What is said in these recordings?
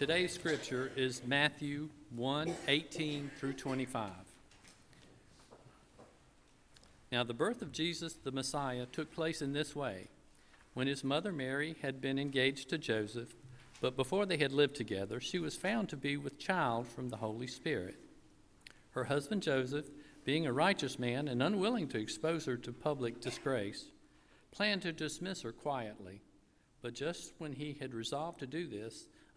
Today's scripture is Matthew 1 18 through 25. Now, the birth of Jesus the Messiah took place in this way. When his mother Mary had been engaged to Joseph, but before they had lived together, she was found to be with child from the Holy Spirit. Her husband Joseph, being a righteous man and unwilling to expose her to public disgrace, planned to dismiss her quietly. But just when he had resolved to do this,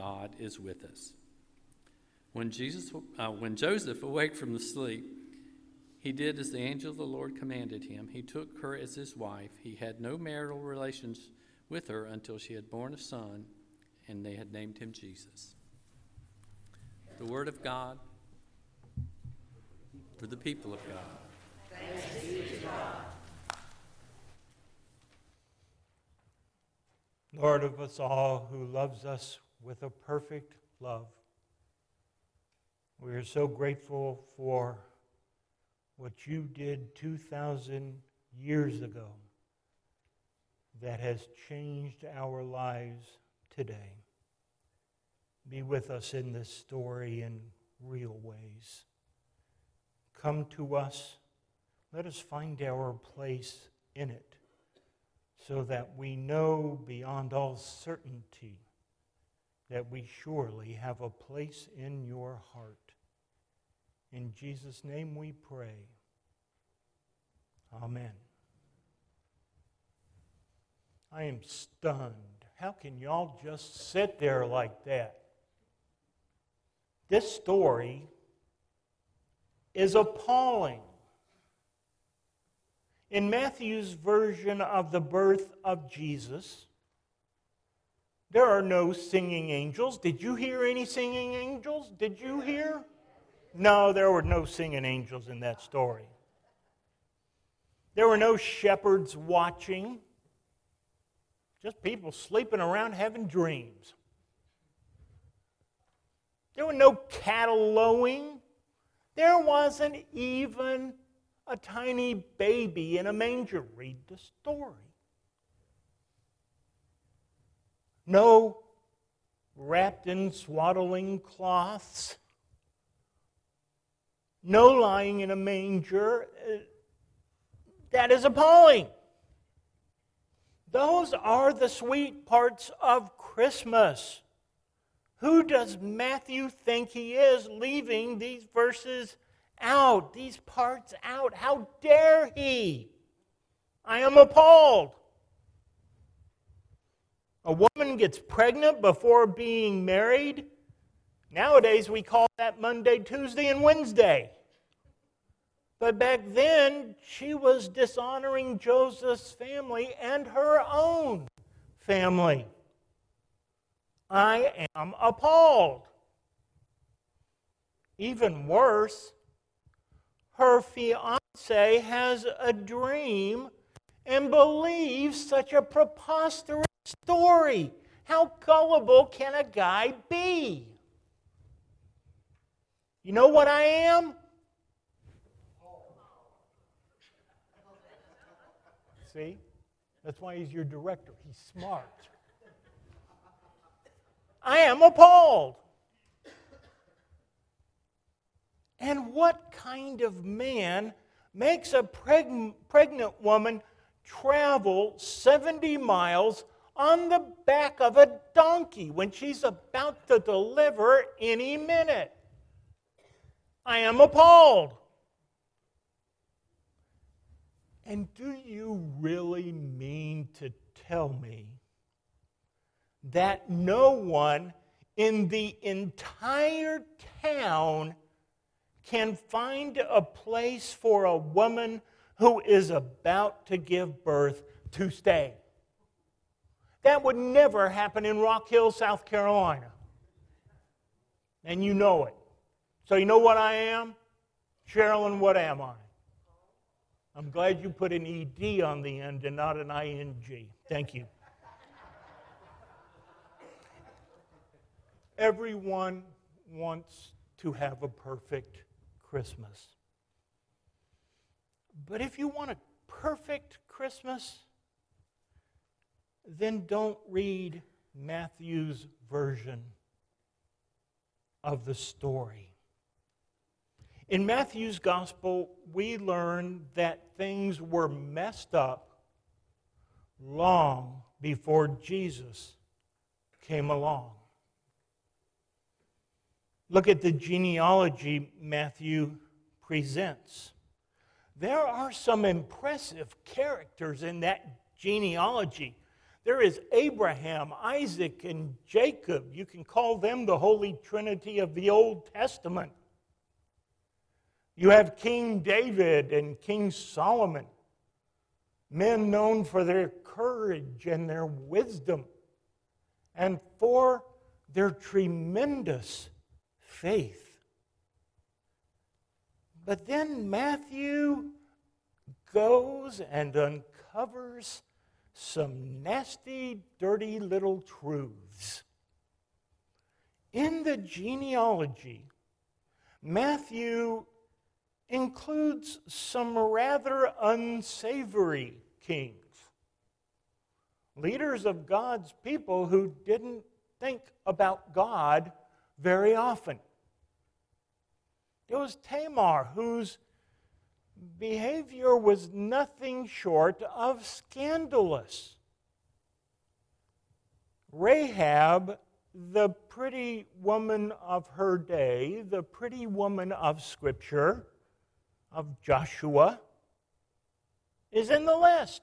God is with us. When, Jesus, uh, when Joseph awoke from the sleep, he did as the angel of the Lord commanded him. He took her as his wife. He had no marital relations with her until she had borne a son, and they had named him Jesus. The word of God for the people of God. Thanks be to God. Lord of us all, who loves us with a perfect love, we are so grateful for what you did 2,000 years ago that has changed our lives today. Be with us in this story in real ways. Come to us. Let us find our place in it so that we know beyond all certainty that we surely have a place in your heart. In Jesus' name we pray. Amen. I am stunned. How can y'all just sit there like that? This story is appalling. In Matthew's version of the birth of Jesus, there are no singing angels. Did you hear any singing angels? Did you hear? No, there were no singing angels in that story. There were no shepherds watching, just people sleeping around having dreams. There were no cattle lowing. There wasn't even a tiny baby in a manger. Read the story. No wrapped in swaddling cloths. No lying in a manger. Uh, that is appalling. Those are the sweet parts of Christmas. Who does Matthew think he is leaving these verses out, these parts out? How dare he? I am appalled. A woman gets pregnant before being married. Nowadays, we call that Monday, Tuesday, and Wednesday. But back then, she was dishonoring Joseph's family and her own family. I am appalled. Even worse, her fiance has a dream and believes such a preposterous story. How gullible can a guy be? You know what I am? See? That's why he's your director. He's smart. I am appalled. And what kind of man makes a preg- pregnant woman travel 70 miles on the back of a donkey when she's about to deliver any minute? I am appalled. And do you really mean to tell me that no one in the entire town can find a place for a woman who is about to give birth to stay. That would never happen in Rock Hill, South Carolina. And you know it. So you know what I am? Sherilyn, what am I? I'm glad you put an ED on the end and not an ING. Thank you. Everyone wants to have a perfect Christmas. But if you want a perfect Christmas, then don't read Matthew's version of the story. In Matthew's gospel, we learn that things were messed up long before Jesus came along. Look at the genealogy Matthew presents. There are some impressive characters in that genealogy. There is Abraham, Isaac, and Jacob. You can call them the Holy Trinity of the Old Testament. You have King David and King Solomon, men known for their courage and their wisdom, and for their tremendous faith. But then Matthew goes and uncovers some nasty, dirty little truths. In the genealogy, Matthew includes some rather unsavory kings, leaders of God's people who didn't think about God very often. It was Tamar whose behavior was nothing short of scandalous. Rahab, the pretty woman of her day, the pretty woman of Scripture, of Joshua, is in the list.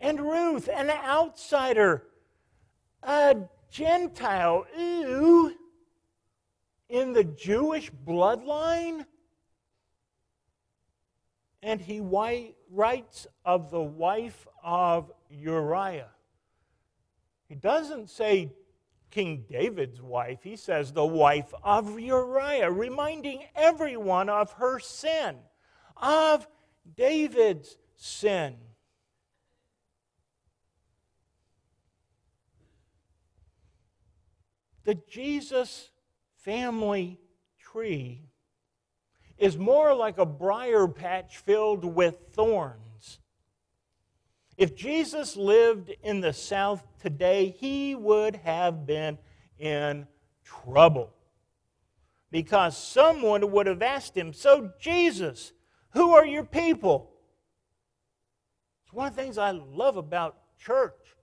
And Ruth, an outsider, a Gentile, ooh, in the Jewish bloodline? And he writes of the wife of Uriah. He doesn't say King David's wife, he says the wife of Uriah, reminding everyone of her sin, of David's sin. The Jesus family tree is more like a briar patch filled with thorns. If Jesus lived in the South today, he would have been in trouble. Because someone would have asked him, So, Jesus, who are your people? It's one of the things I love about church.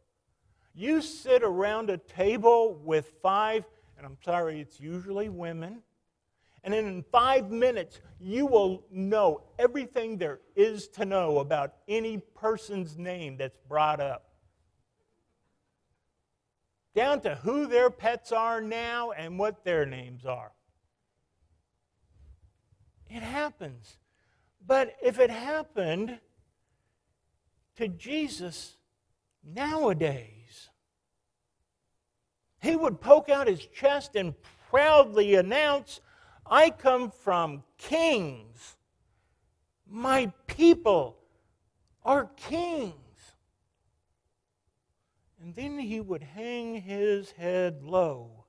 You sit around a table with five, and I'm sorry, it's usually women and in five minutes, you will know everything there is to know about any person's name that's brought up. Down to who their pets are now and what their names are. It happens. But if it happened to Jesus nowadays, he would poke out his chest and proudly announce, I come from kings. My people are kings. And then he would hang his head low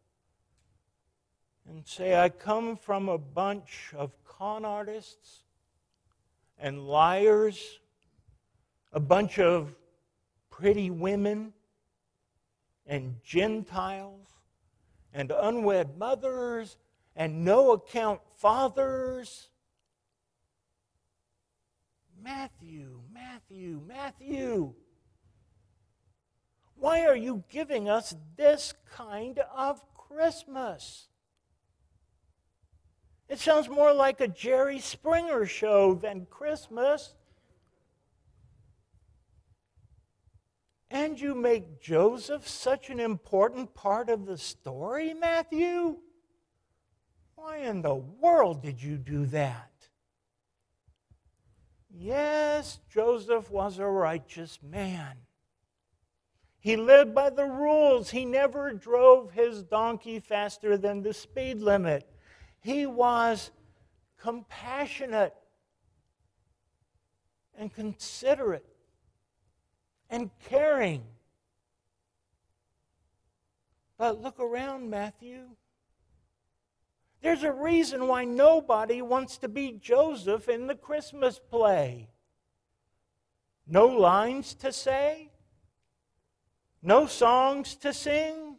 and say, I come from a bunch of con artists and liars, a bunch of pretty women and Gentiles and unwed mothers and no account fathers. Matthew, Matthew, Matthew. Why are you giving us this kind of Christmas? It sounds more like a Jerry Springer show than Christmas. And you make Joseph such an important part of the story, Matthew? Why in the world did you do that? Yes, Joseph was a righteous man. He lived by the rules. He never drove his donkey faster than the speed limit. He was compassionate and considerate and caring. But look around, Matthew. There's a reason why nobody wants to be Joseph in the Christmas play. No lines to say, no songs to sing,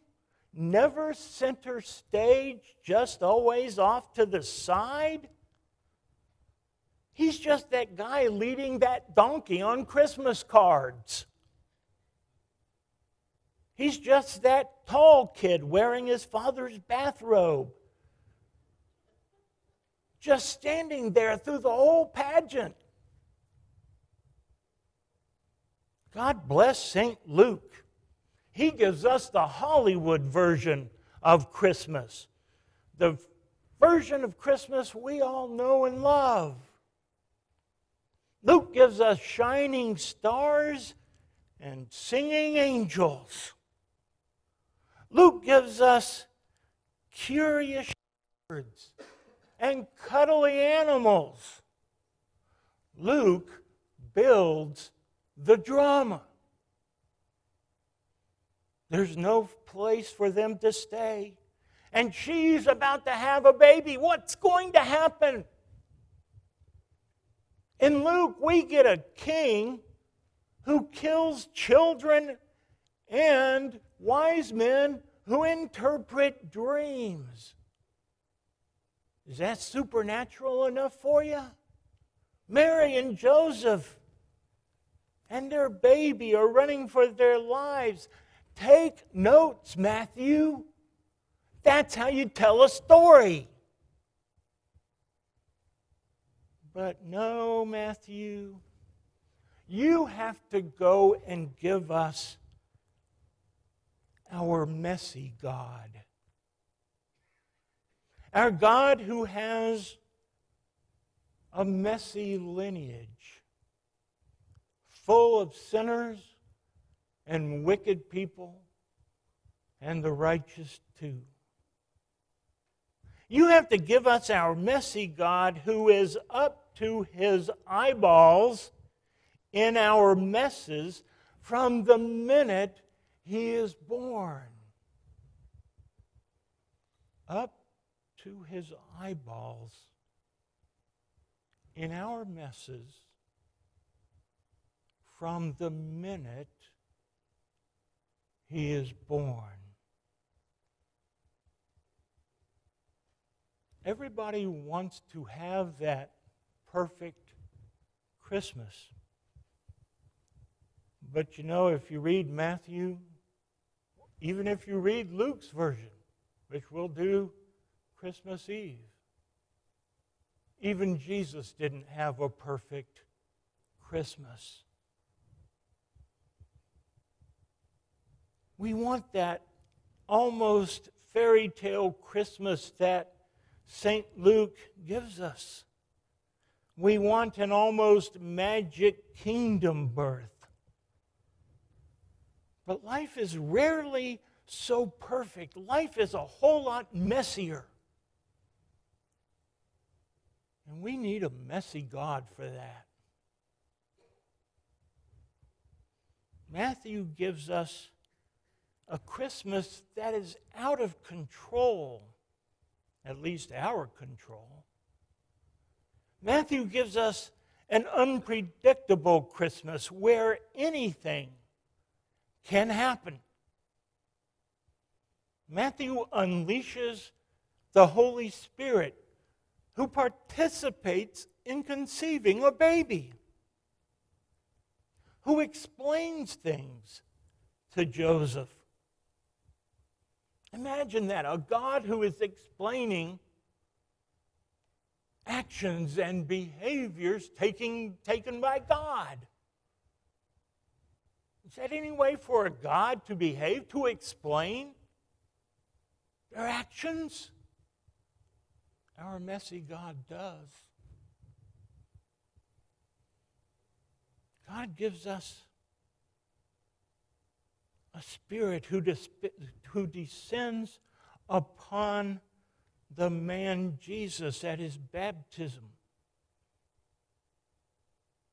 never center stage, just always off to the side. He's just that guy leading that donkey on Christmas cards. He's just that tall kid wearing his father's bathrobe. Just standing there through the whole pageant. God bless St. Luke. He gives us the Hollywood version of Christmas, the version of Christmas we all know and love. Luke gives us shining stars and singing angels. Luke gives us curious shepherds and cuddly animals. Luke builds the drama. There's no place for them to stay. And she's about to have a baby. What's going to happen? In Luke, we get a king who kills children and wise men who interpret dreams. Is that supernatural enough for you? Mary and Joseph and their baby are running for their lives. Take notes, Matthew. That's how you tell a story. But no, Matthew, you have to go and give us our messy God. Our God who has a messy lineage, full of sinners and wicked people, and the righteous too. You have to give us our messy God who is up to his eyeballs in our messes from the minute he is born. Up to his eyeballs in our messes from the minute he is born. Everybody wants to have that perfect Christmas. But you know, if you read Matthew, even if you read Luke's version, which we'll do Christmas Eve, even Jesus didn't have a perfect Christmas. We want that almost fairy tale Christmas that St. Luke gives us. We want an almost magic kingdom birth. But life is rarely so perfect. Life is a whole lot messier. And we need a messy God for that. Matthew gives us a Christmas that is out of control, at least our control. Matthew gives us an unpredictable Christmas where anything can happen. Matthew unleashes the Holy Spirit who participates in conceiving a baby, who explains things to Joseph. Imagine that a God who is explaining actions and behaviors taking, taken by God. Is that any way for a God to behave, to explain their actions? Our messy God does. God gives us a spirit who, dis- who descends upon the man Jesus at his baptism,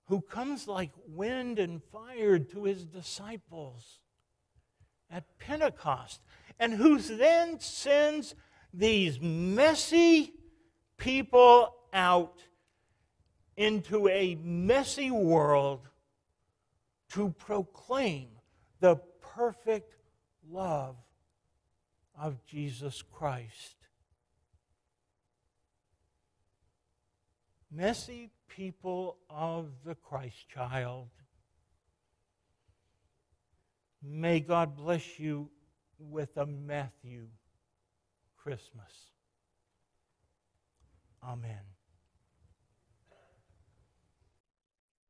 who comes like wind and fire to his disciples at Pentecost, and who then sends these messy people out into a messy world to proclaim the perfect love of Jesus Christ. Messy people of the Christ child. May God bless you with a Matthew Christmas. Amen.